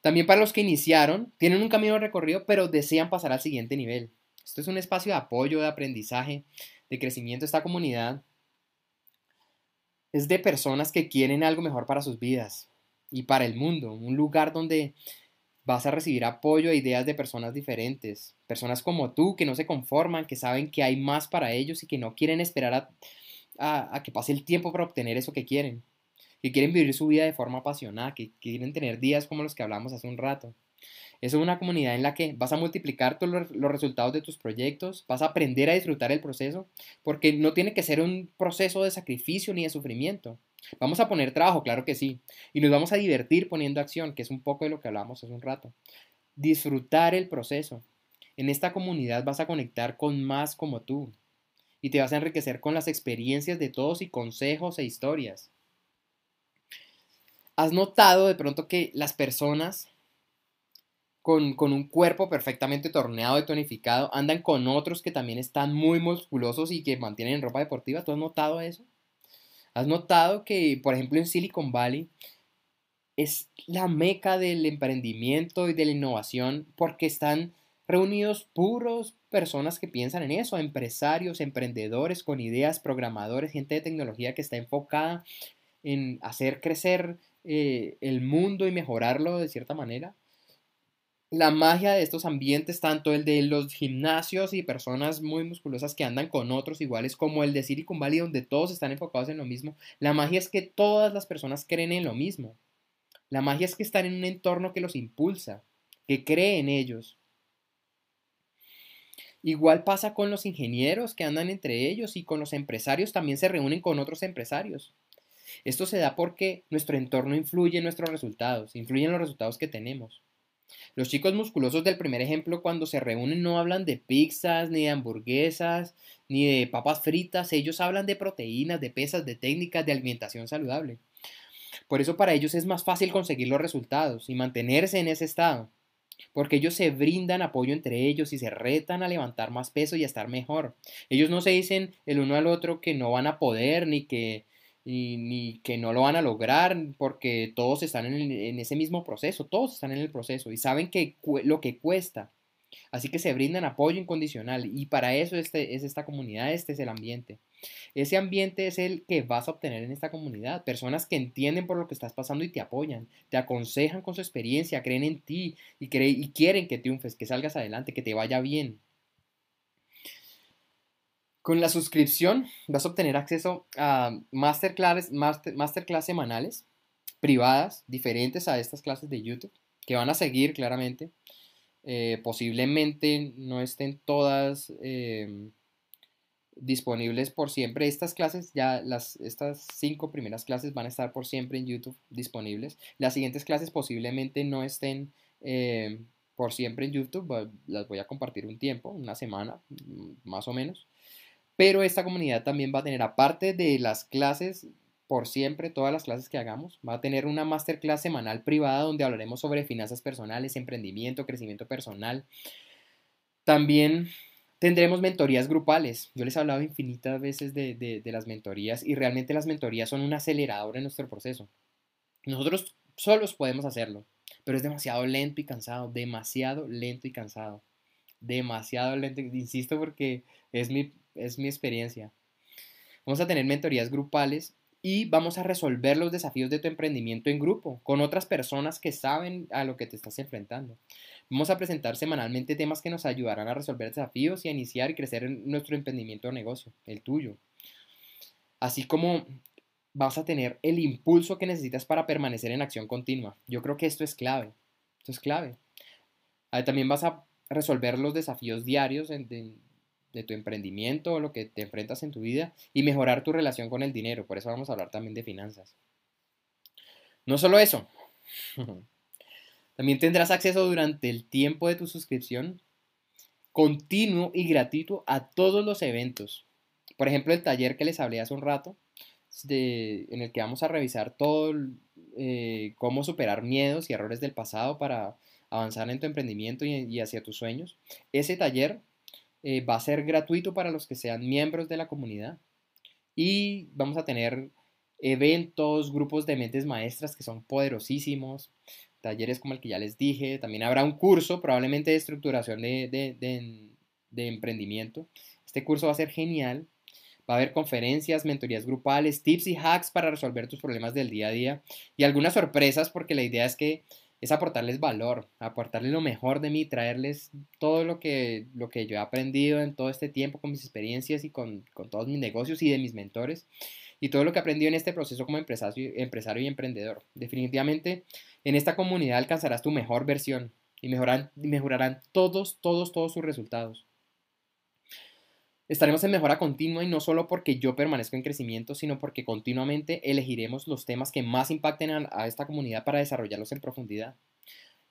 También para los que iniciaron, tienen un camino recorrido, pero desean pasar al siguiente nivel. Esto es un espacio de apoyo, de aprendizaje, de crecimiento. Esta comunidad es de personas que quieren algo mejor para sus vidas y para el mundo. Un lugar donde vas a recibir apoyo e ideas de personas diferentes, personas como tú que no se conforman, que saben que hay más para ellos y que no quieren esperar a, que pase el tiempo para obtener eso que quieren, que quieren vivir su vida de forma apasionada, que quieren tener días como los que hablamos hace un rato. Es una comunidad en la que vas a multiplicar todos los resultados de tus proyectos, vas a aprender a disfrutar el proceso, porque no tiene que ser un proceso de sacrificio ni de sufrimiento. Vamos a poner trabajo, claro que sí, y nos vamos a divertir poniendo acción, que es un poco de lo que hablamos hace un rato. Disfrutar el proceso. En esta comunidad vas a conectar con más como tú y te vas a enriquecer con las experiencias de todos y consejos e historias. ¿Has notado de pronto que las personas con, un cuerpo perfectamente torneado y tonificado, andan con otros que también están muy musculosos y que mantienen ropa deportiva. ¿Tú has notado eso? ¿Has notado que, por ejemplo, en Silicon Valley es la meca del emprendimiento y de la innovación porque están reunidos puros personas que piensan en eso, empresarios, emprendedores con ideas, programadores, gente de tecnología que está enfocada en hacer crecer eh, el mundo y mejorarlo de cierta manera? la magia de estos ambientes, tanto el de los gimnasios y personas muy musculosas que andan con otros iguales, como el de Silicon Valley, donde todos están enfocados en lo mismo, la magia es que todas las personas creen en lo mismo. La magia es que están en un entorno que los impulsa, que cree en ellos. Igual pasa con los ingenieros que andan entre ellos y con los empresarios también se reúnen con otros empresarios. Esto se da porque nuestro entorno influye en nuestros resultados, influye en los resultados que tenemos. Los chicos musculosos del primer ejemplo cuando se reúnen no hablan de pizzas, ni de hamburguesas, ni de papas fritas, ellos hablan de proteínas, de pesas, de técnicas de alimentación saludable. Por eso para ellos es más fácil conseguir los resultados y mantenerse en ese estado, porque ellos se brindan apoyo entre ellos y se retan a levantar más peso y a estar mejor. Ellos no se dicen el uno al otro que no van a poder ni que y, ni que no lo van a lograr porque todos están en, ese mismo proceso, todos están en el proceso y saben que lo que cuesta. Así que se brindan apoyo incondicional y para eso este, es esta comunidad, este es el ambiente. Ese ambiente es el que vas a obtener en esta comunidad. Personas que entienden por lo que estás pasando y te apoyan, te aconsejan con su experiencia, creen en ti y, y quieren que triunfes, que salgas adelante, que te vaya bien. Con la suscripción vas a obtener acceso a masterclass, masterclass semanales privadas, diferentes a estas clases de YouTube, que van a seguir claramente. Eh, posiblemente no estén todas em, disponibles por siempre. Estas clases, ya las, estas cinco primeras clases van a estar por siempre en YouTube disponibles. Las siguientes clases posiblemente no estén em, por siempre en YouTube. Las voy a compartir un tiempo, una semana más o menos. Pero esta comunidad también va a tener, aparte de las clases por siempre todas las clases que hagamos. Va a tener una masterclass semanal privada donde hablaremos sobre finanzas personales, emprendimiento, crecimiento personal. También tendremos mentorías grupales. Yo les he hablado infinitas veces de, de las mentorías y realmente las mentorías son un acelerador en nuestro proceso. Nosotros solos podemos hacerlo, pero es demasiado lento y cansado, demasiado lento y cansado. Demasiado lento, insisto porque es mi, es mi experiencia. Vamos a tener mentorías grupales y vamos a resolver los desafíos de tu emprendimiento en grupo, con otras personas que saben a lo que te estás enfrentando. Vamos a presentar semanalmente temas que nos ayudarán a resolver desafíos y a iniciar y crecer en nuestro emprendimiento o negocio, el tuyo. Así como vas a tener el impulso que necesitas para permanecer en acción continua. Yo creo que esto es clave. Esto es clave. También vas a resolver los desafíos diarios de, de, tu emprendimiento o lo que te enfrentas en tu vida y mejorar tu relación con el dinero. Por eso vamos a hablar también de finanzas. No solo eso. También tendrás acceso durante el tiempo de tu suscripción continuo y gratuito a todos los eventos. Por ejemplo, el taller que les hablé hace un rato, en el que vamos a revisar todo eh, cómo superar miedos y errores del pasado para avanzar en tu emprendimiento y, hacia tus sueños. Ese taller eh, va a ser gratuito para los que sean miembros de la comunidad y vamos a tener eventos, grupos de mentes maestras que son poderosísimos, talleres como el que ya les dije, también habrá un curso probablemente de estructuración de emprendimiento. Este curso va a ser genial Va a haber conferencias, mentorías grupales, tips y hacks para resolver tus problemas del día a día y algunas sorpresas porque la idea es que es aportarles valor, aportarles lo mejor de mí, traerles todo lo que, lo que yo he aprendido en todo este tiempo con mis experiencias y con, todos mis negocios y de mis mentores y todo lo que he aprendido en este proceso como empresario, y emprendedor. Definitivamente en esta comunidad alcanzarás tu mejor versión y mejorarán todos, todos, todos sus resultados. Estaremos en mejora continua y no solo porque yo permanezco en crecimiento, sino porque continuamente elegiremos los temas que más impacten a, esta comunidad para desarrollarlos en profundidad.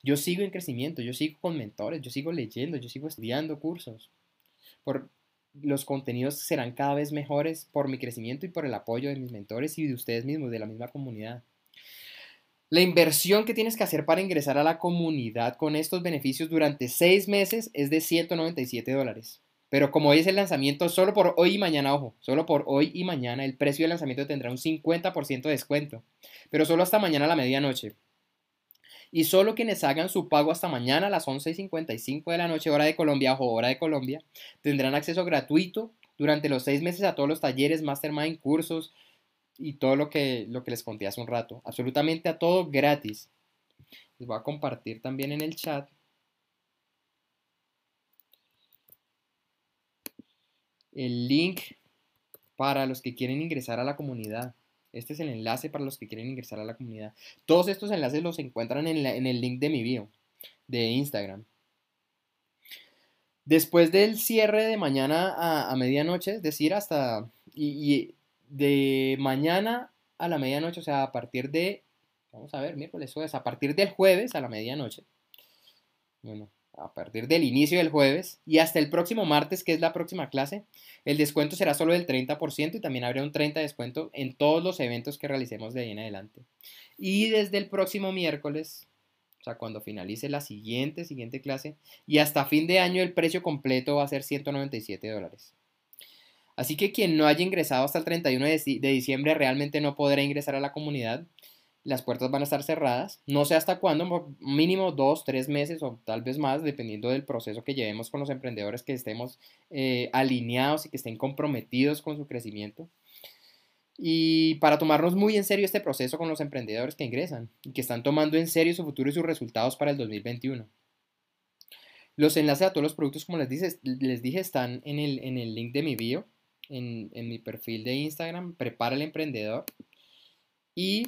Yo sigo en crecimiento, yo sigo con mentores, yo sigo leyendo, yo sigo estudiando cursos. Por, los contenidos serán cada vez mejores por mi crecimiento y por el apoyo de mis mentores y de ustedes mismos, de la misma comunidad. La inversión que tienes que hacer para ingresar a la comunidad con estos beneficios durante seis meses es de 197 dólares. Pero como hoy es el lanzamiento, solo por hoy y mañana, ojo, solo por hoy y mañana el precio del lanzamiento tendrá un 50% de descuento. Pero solo hasta mañana a la medianoche. Y solo quienes hagan su pago hasta mañana a las 11.55 de la noche, hora de Colombia, o hora de Colombia, tendrán acceso gratuito durante los seis meses a todos los talleres, mastermind, cursos y todo lo que, lo que les conté hace un rato. Absolutamente a todo gratis. Les voy a compartir también en el chat el link para los que quieren ingresar a la comunidad. Este es el enlace para los que quieren ingresar a la comunidad. Todos estos enlaces los encuentran en, el link de mi bio de Instagram. Después del cierre de mañana a, medianoche, es decir, hasta... Y, de mañana a la medianoche, o sea, a partir de... Vamos a ver, miércoles, jueves, a partir del jueves a la medianoche. Bueno, a partir del inicio del jueves y hasta el próximo martes, que es la próxima clase, el descuento será solo del 30% y también habrá un 30% de descuento en todos los eventos que realicemos de ahí en adelante. Y desde el próximo miércoles, o sea, cuando finalice la siguiente, siguiente clase, y hasta fin de año el precio completo va a ser 197 dólares. Así que quien no haya ingresado hasta el 31 de diciembre realmente no podrá ingresar a la comunidad las puertas van a estar cerradas. No sé hasta cuándo, mínimo dos, tres meses o tal vez más, dependiendo del proceso que llevemos con los emprendedores, que estemos eh, alineados y que estén comprometidos con su crecimiento. Y para tomarnos muy en serio este proceso con los emprendedores que ingresan y que están tomando en serio su futuro y sus resultados para el 2021. Los enlaces a todos los productos, como les les dije están en el, en el link de mi bio, en, en mi perfil de Instagram, Prepara el Emprendedor. Y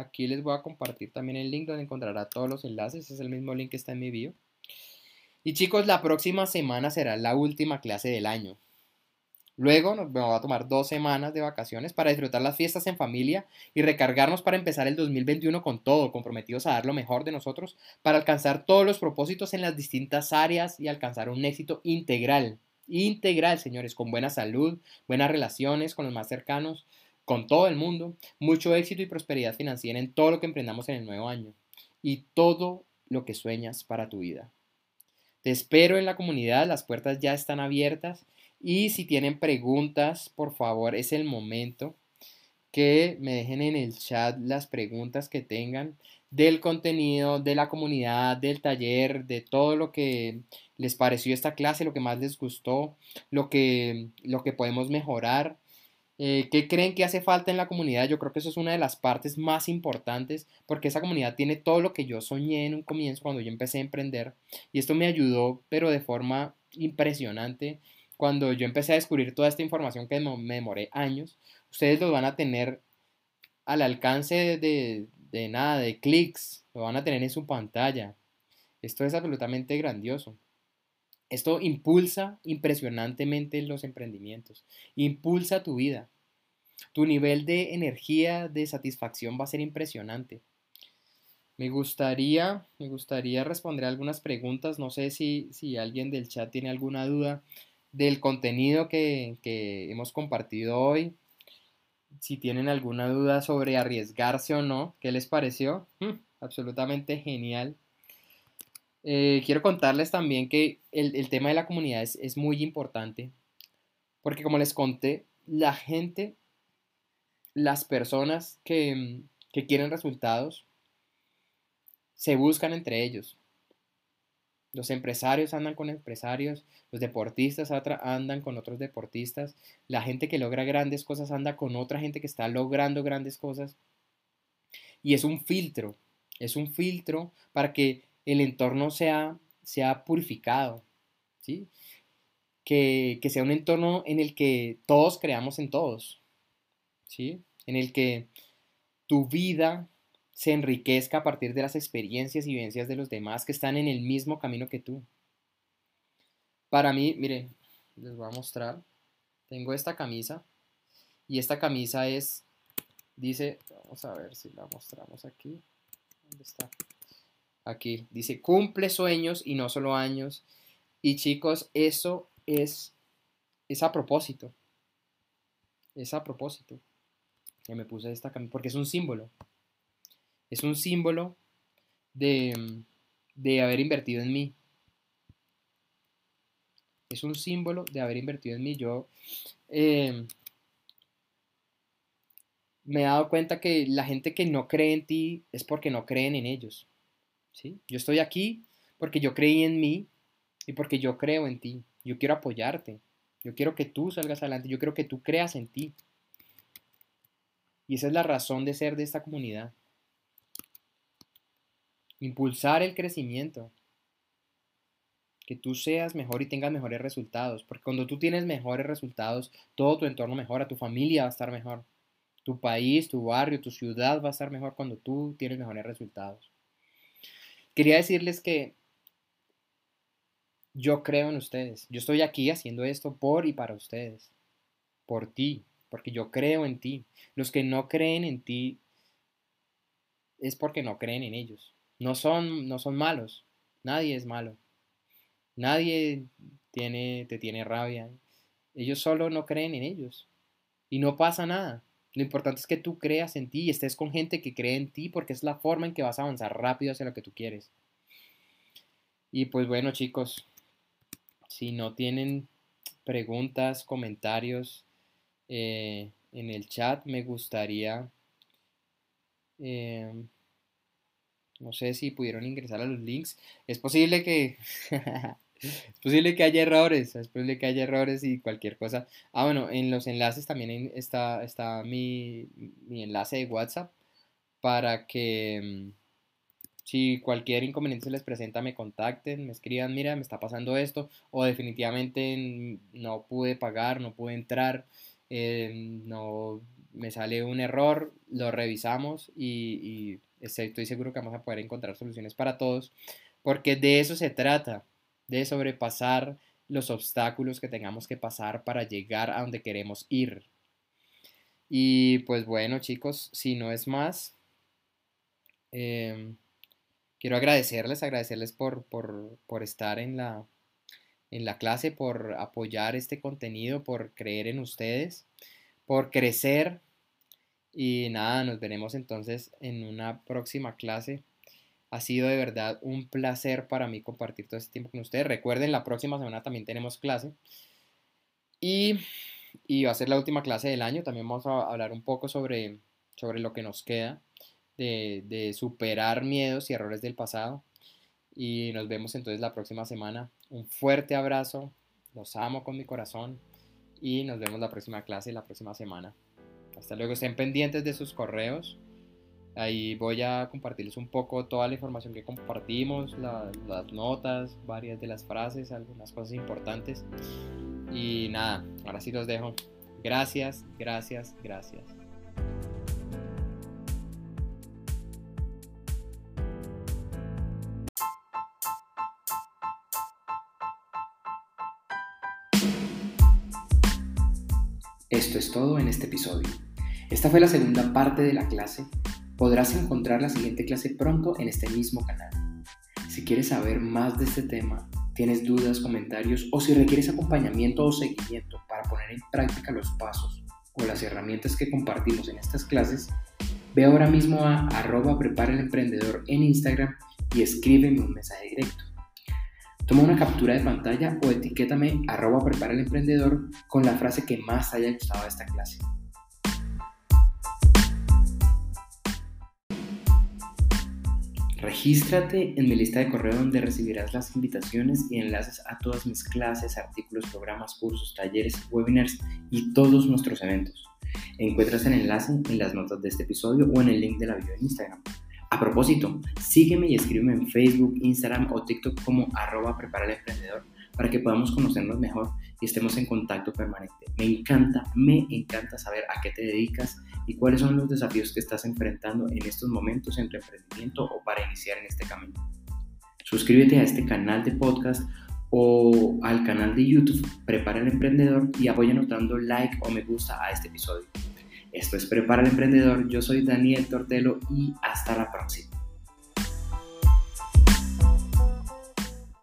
Aquí les voy a compartir también el link donde encontrará todos los enlaces. Es el mismo link que está en mi bio. Y chicos, la próxima semana será la última clase del año. Luego nos vamos a tomar dos semanas de vacaciones para disfrutar las fiestas en familia y recargarnos para empezar el 2021 con todo, comprometidos a dar lo mejor de nosotros para alcanzar todos los propósitos en las distintas áreas y alcanzar un éxito integral. Integral, señores, con buena salud, buenas relaciones con los más cercanos, con todo el mundo, mucho éxito y prosperidad financiera en todo lo que emprendamos en el nuevo año y todo lo que sueñas para tu vida. Te espero en la comunidad, las puertas ya están abiertas y si tienen preguntas, por favor, es el momento que me dejen en el chat las preguntas que tengan del contenido, de la comunidad, del taller, de todo lo que les pareció esta clase, lo que más les gustó, lo que, lo que podemos mejorar. Eh, ¿Qué creen que hace falta en la comunidad? Yo creo que eso es una de las partes más importantes porque esa comunidad tiene todo lo que yo soñé en un comienzo cuando yo empecé a emprender y esto me ayudó pero de forma impresionante cuando yo empecé a descubrir toda esta información que me demoré años. Ustedes lo van a tener al alcance de, de nada, de clics, lo van a tener en su pantalla. Esto es absolutamente grandioso. Esto impulsa impresionantemente los emprendimientos, impulsa tu vida. Tu nivel de energía, de satisfacción va a ser impresionante. Me gustaría, me gustaría responder algunas preguntas. No sé si, si alguien del chat tiene alguna duda del contenido que, que hemos compartido hoy si tienen alguna duda sobre arriesgarse o no, ¿qué les pareció? Mm, absolutamente genial. Eh, quiero contarles también que el, tema de la comunidad es, muy importante, porque como les conté, la gente, las personas que, que quieren resultados, se buscan entre ellos. Los empresarios andan con empresarios, los deportistas andan con otros deportistas, la gente que logra grandes cosas anda con otra gente que está logrando grandes cosas. Y es un filtro, es un filtro para que el entorno sea, sea purificado, ¿sí? Que, que sea un entorno en el que todos creamos en todos, ¿sí? En el que tu vida se enriquezca a partir de las experiencias y vivencias de los demás que están en el mismo camino que tú. Para mí, miren, les voy a mostrar. Tengo esta camisa y esta camisa es, dice, vamos a ver si la mostramos aquí. ¿Dónde está? Aquí, dice, cumple sueños y no solo años. Y chicos, eso es, es a propósito. Es a propósito que me puse esta camisa, porque es un símbolo. Es un símbolo de, de haber invertido en mí. Es un símbolo de haber invertido en mí. Yo em, me he dado cuenta que la gente que no cree en ti es porque no creen en ellos. Yo estoy aquí porque yo creí en mí y porque yo creo en ti. Yo quiero apoyarte. Yo quiero que tú salgas adelante. Yo quiero que tú creas en ti. Y esa es la razón de ser de esta comunidad impulsar el crecimiento, que tú seas mejor y tengas mejores resultados, porque cuando tú tienes mejores resultados, todo tu entorno mejora, tu familia va a estar mejor, tu país, tu barrio, tu ciudad va a estar mejor cuando tú tienes mejores resultados. Quería decirles que yo creo en ustedes, yo estoy aquí haciendo esto por y para ustedes, por ti, porque yo creo en ti. Los que no creen en ti es porque no creen en ellos. No son, no son malos. Nadie es malo. Nadie tiene, te tiene rabia. Ellos solo no creen en ellos. Y no pasa nada. Lo importante es que tú creas en ti y estés con gente que cree en ti porque es la forma en que vas a avanzar rápido hacia lo que tú quieres. Y pues bueno chicos, si no tienen preguntas, comentarios eh, en el chat, me gustaría... Eh, no sé si pudieron ingresar a los links. Es posible que... es posible que haya errores. Es posible que haya errores y cualquier cosa. Ah, bueno, en los enlaces también está, está mi, mi enlace de WhatsApp para que mm, si cualquier inconveniente se les presenta, me contacten, me escriban, mira, me está pasando esto, o definitivamente no pude pagar, no pude entrar, eh, no me sale un error, lo revisamos y estoy seguro que vamos a poder encontrar soluciones para todos, porque de eso se trata, de sobrepasar los obstáculos que tengamos que pasar para llegar a donde queremos ir. Y pues bueno chicos, si no es más, em, quiero agradecerles, agradecerles por, por, estar en la, en la clase, por apoyar este contenido, por creer en ustedes, por crecer Y nada, nos veremos entonces en una próxima clase. Ha sido de verdad un placer para mí compartir todo este tiempo con ustedes. Recuerden, la próxima semana también tenemos clase. Y, va a ser la última clase del año. También vamos a hablar un poco sobre, sobre lo que nos queda de, de superar miedos y errores del pasado. Y nos vemos entonces la próxima semana. Un fuerte abrazo. Los amo con mi corazón. Y nos vemos la próxima clase la próxima semana. Hasta luego. Estén pendientes de sus correos. Ahí voy a compartirles un poco toda la información que compartimos, las notas, varias de las frases, algunas cosas importantes. Y nada, ahora sí los dejo. Gracias, gracias, gracias. Esto es todo en este episodio. Esta fue la segunda parte de la clase. Podrás encontrar la siguiente clase pronto en este mismo canal. Si quieres saber más de este tema, tienes dudas, comentarios o si requieres acompañamiento o seguimiento para poner en práctica los pasos o las herramientas que compartimos en estas clases, ve ahora mismo a arroba prepara el emprendedor en Instagram y escríbeme un mensaje directo. Toma una captura de pantalla o etiquétame arroba prepara el emprendedor con la frase que más haya gustado de esta clase. Regístrate en mi lista de correo donde recibirás las invitaciones y enlaces a todas mis clases, artículos, programas, cursos, talleres, webinars y todos nuestros eventos. Encuentras el enlace en las notas de este episodio o en el link de la video en Instagram. A propósito, sígueme y escríbeme en Facebook, Instagram o TikTok como arroba prepara para que podamos conocernos mejor y estemos en contacto permanente. Me encanta, me encanta saber a qué te dedicas y cuáles son los desafíos que estás enfrentando en estos momentos en tu emprendimiento o para iniciar en este camino. Suscríbete a este canal de podcast o al canal de YouTube Prepara el Emprendedor y apóyanos dando like o me gusta a este episodio. Esto es Prepara el Emprendedor, yo soy Daniel Tortelo y hasta la próxima.